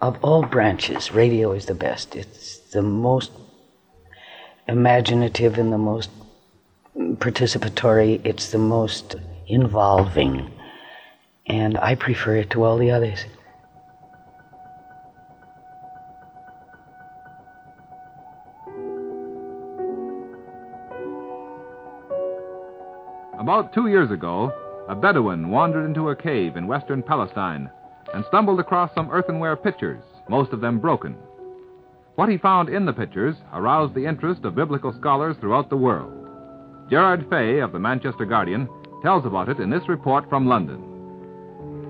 of all branches, radio is the best. It's the most imaginative and the most participatory, it's the most involving. And I prefer it to all the others. About two years ago, a Bedouin wandered into a cave in western Palestine and stumbled across some earthenware pitchers, most of them broken. What he found in the pitchers aroused the interest of biblical scholars throughout the world. Gerard Fay of the Manchester Guardian tells about it in this report from London.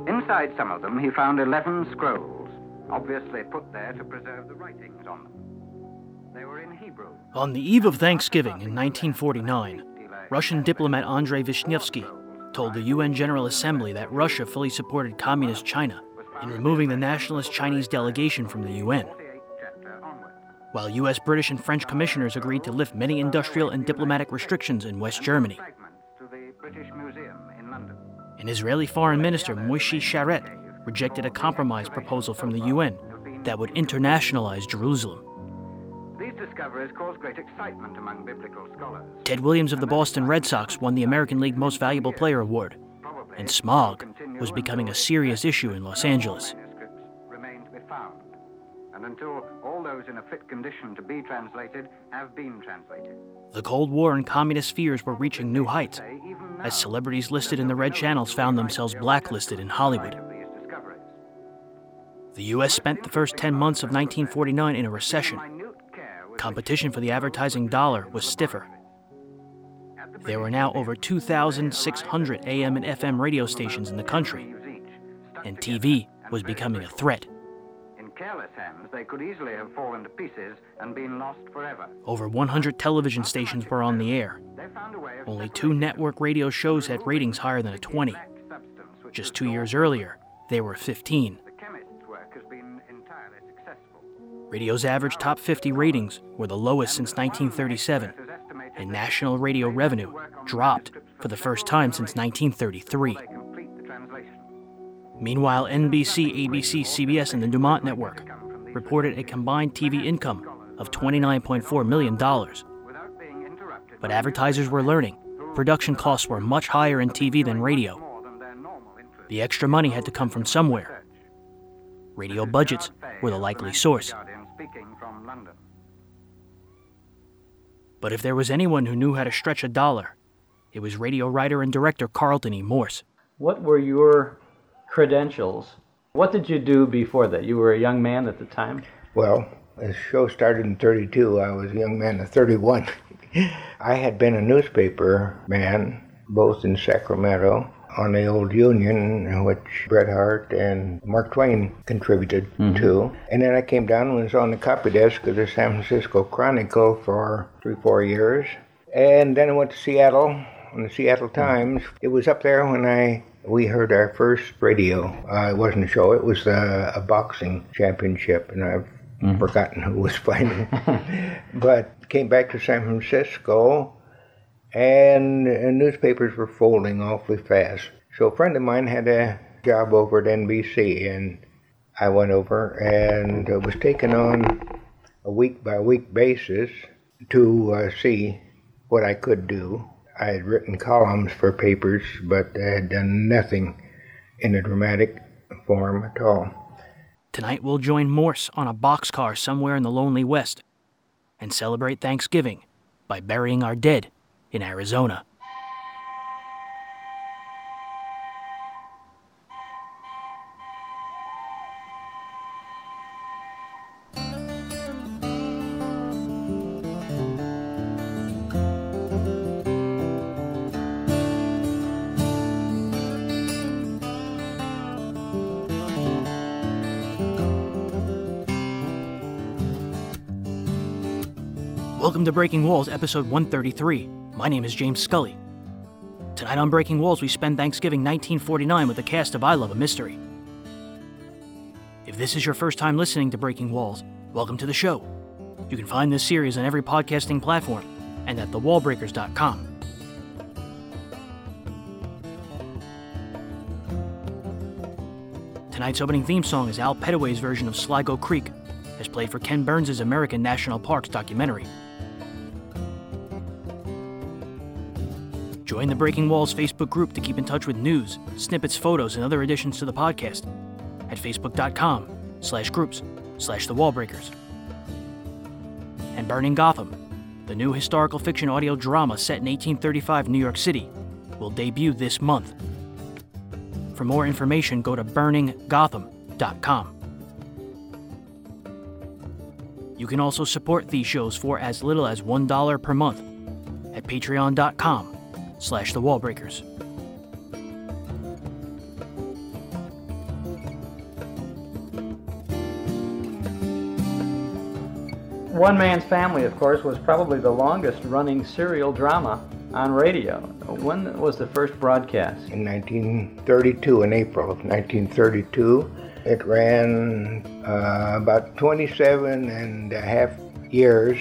Inside some of them, he found 11 scrolls, obviously put there to preserve the writings on them. They were in Hebrew. On the eve of Thanksgiving in 1949, Russian diplomat Andrei Vyshinsky told the UN General Assembly that Russia fully supported Communist China in removing the nationalist Chinese delegation from the UN. While US, British, and French commissioners agreed to lift many industrial and diplomatic restrictions in West Germany. An Israeli foreign minister, Moshe Sharett, rejected a compromise proposal from the UN that would internationalize Jerusalem. These discoveries caused great excitement among biblical scholars. Ted Williams of the Boston Red Sox won the American League Most Valuable Player award, and smog was becoming a serious issue in Los Angeles. Remain to be found. And until all those in a fit condition to be translated have been translated. The Cold War and communist fears were reaching new heights as celebrities listed in the red channels found themselves blacklisted in Hollywood. The U.S. spent the first 10 months of 1949 in a recession. Competition for the advertising dollar was stiffer. There were now over 2,600 AM and FM radio stations in the country, and TV was becoming a threat. In careless hands, they could easily have fallen to pieces and been lost forever. Over 100 television stations were on the air. Only two network radio shows had ratings higher than a 20. Just two years earlier, they were 15. The chemist's work has been entirely successful. Radio's average top 50 ratings were the lowest since 1937, and national radio revenue dropped for the first time since 1933. Complete the translation. Meanwhile, NBC, ABC, CBS, and the Dumont Network reported a combined TV income of $29.4 million. But advertisers were learning production costs were much higher in TV than radio. The extra money had to come from somewhere. Radio budgets were the likely source. But if there was anyone who knew how to stretch a dollar, it was radio writer and director Carlton E. Morse. What were your credentials? What did you do before that? You were a young man at the time. Well, the show started in 32. I was a young man of 31. I had been a newspaper man, both in Sacramento on the old Union, which Bret Harte and Mark Twain contributed to. And then I came down and was on the copy desk of the San Francisco Chronicle for three, four years. And then I went to Seattle on the Seattle Times. It was up there when I we heard our first radio. Uh, it wasn't a show; it was uh, a boxing championship, and I've forgotten who was fighting. but came back to San Francisco, and newspapers were folding awfully fast. So a friend of mine had a job over at NBC, and I went over and uh, was taken on a week by week basis to uh, see what I could do. I had written columns for papers, but I had done nothing in a dramatic form at all. Tonight we'll join Morse on a boxcar somewhere in the lonely West and celebrate Thanksgiving by burying our dead in Arizona. Welcome to Breaking Walls, episode 133. My name is James Scully. Tonight on Breaking Walls, we spend Thanksgiving 1949 with the cast of I Love a Mystery. If this is your first time listening to Breaking Walls, welcome to the show. You can find this series on every podcasting platform and at thewallbreakers.com. Tonight's opening theme song is Al Petteway's version of Sligo Creek, as played for Ken Burns' American National Parks documentary. Join the Breaking Walls Facebook group to keep in touch with news, snippets, photos, and other additions to the podcast at facebook.com slash groups slash the wallbreakers. And Burning Gotham, the new historical fiction audio drama set in 1835 New York City, will debut this month. For more information, go to burninggotham.com. You can also support these shows for as little as $1 per month at patreon.com slash the wallbreakers. One Man's Family, of course, was probably the longest running serial drama on radio. When was the first broadcast? In 1932, in April of 1932, it ran uh, about 27 and a half years.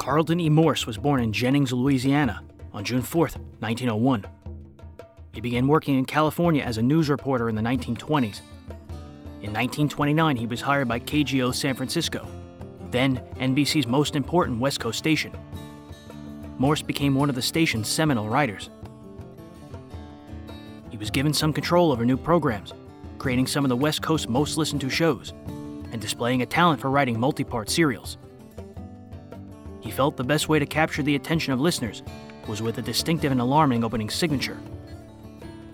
Carlton E. Morse was born in Jennings, Louisiana on June 4, 1901. He began working in California as a news reporter in the 1920s. In 1929, he was hired by KGO San Francisco, then NBC's most important West Coast station. Morse became one of the station's seminal writers. He was given some control over new programs, creating some of the West Coast's most listened to shows, and displaying a talent for writing multi part serials. He felt the best way to capture the attention of listeners was with a distinctive and alarming opening signature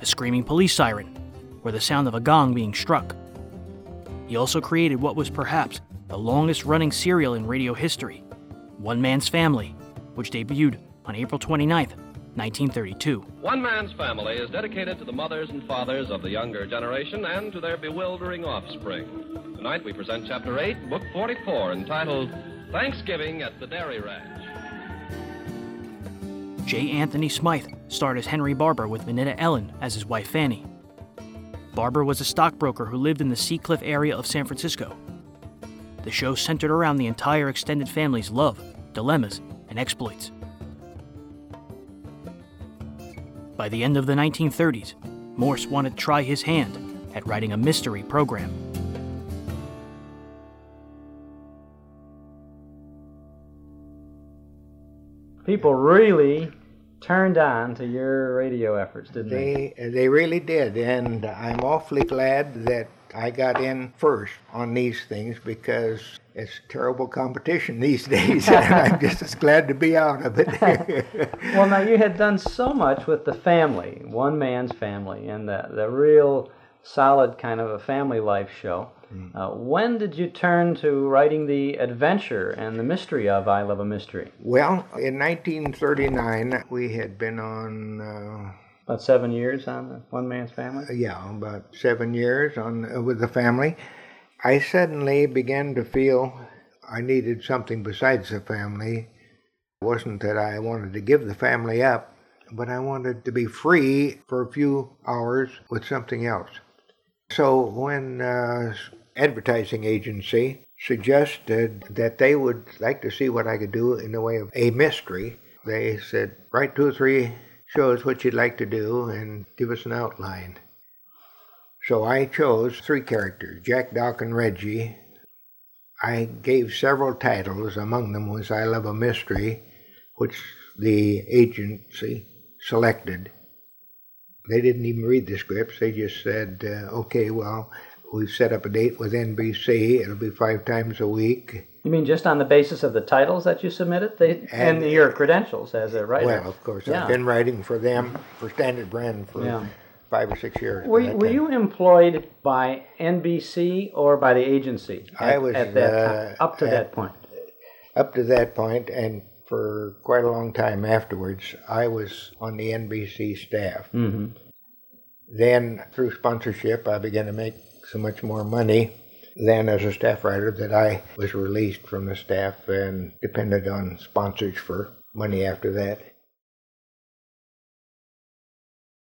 a screaming police siren, or the sound of a gong being struck. He also created what was perhaps the longest running serial in radio history, One Man's Family, which debuted on April 29, 1932. One Man's Family is dedicated to the mothers and fathers of the younger generation and to their bewildering offspring. Tonight we present Chapter 8, Book 44, entitled Thanksgiving at the Dairy Ranch. J. Anthony Smythe starred as Henry Barbour with Minetta Ellen as his wife Fanny. Barbour was a stockbroker who lived in the Seacliff area of San Francisco. The show centered around the entire extended family's love, dilemmas, and exploits. By the end of the 1930s, Morse wanted to try his hand at writing a mystery program. People really turned on to your radio efforts, didn't they? They they really did, and I'm awfully glad that I got in first on these things because it's terrible competition these days, and I'm just as glad to be out of it. well, now you had done so much with the family, one man's family, and the the real solid kind of a family life show. Uh, when did you turn to writing the adventure and the mystery of I Love a Mystery? well, in 1939, we had been on. Uh, About seven years on the One Man's Family? yeah, about seven years on uh, with the family, I suddenly began to feel I needed something besides the family. It wasn't that I wanted to give the family up, but I wanted to be free for a few hours with something else. So when uh, advertising agency suggested that they would like to see what I could do in the way of a mystery, they said, write two or three shows what you'd like to do and give us an outline. So I chose three characters, Jack, Doc, and Reggie. I gave several titles. Among them was I Love a Mystery, which the agency selected. They didn't even read the scripts. They just said, uh, okay, well, we've set up a date with NBC. It'll be five times a week. You mean just on the basis of the titles that you submitted? They, and, And- your credentials as a writer? Well, of course, Yeah. I've been writing for them, for Standard Brand, for Yeah. five or six years. Were, were you employed by NBC or by the agency? I was, at that uh, up to at- that point. Up to that point, and for quite a long time afterwards, I was on the NBC staff. hmm Then, through sponsorship, I began to make so much more money than as a staff writer that I was released from the staff and depended on sponsors for money after that.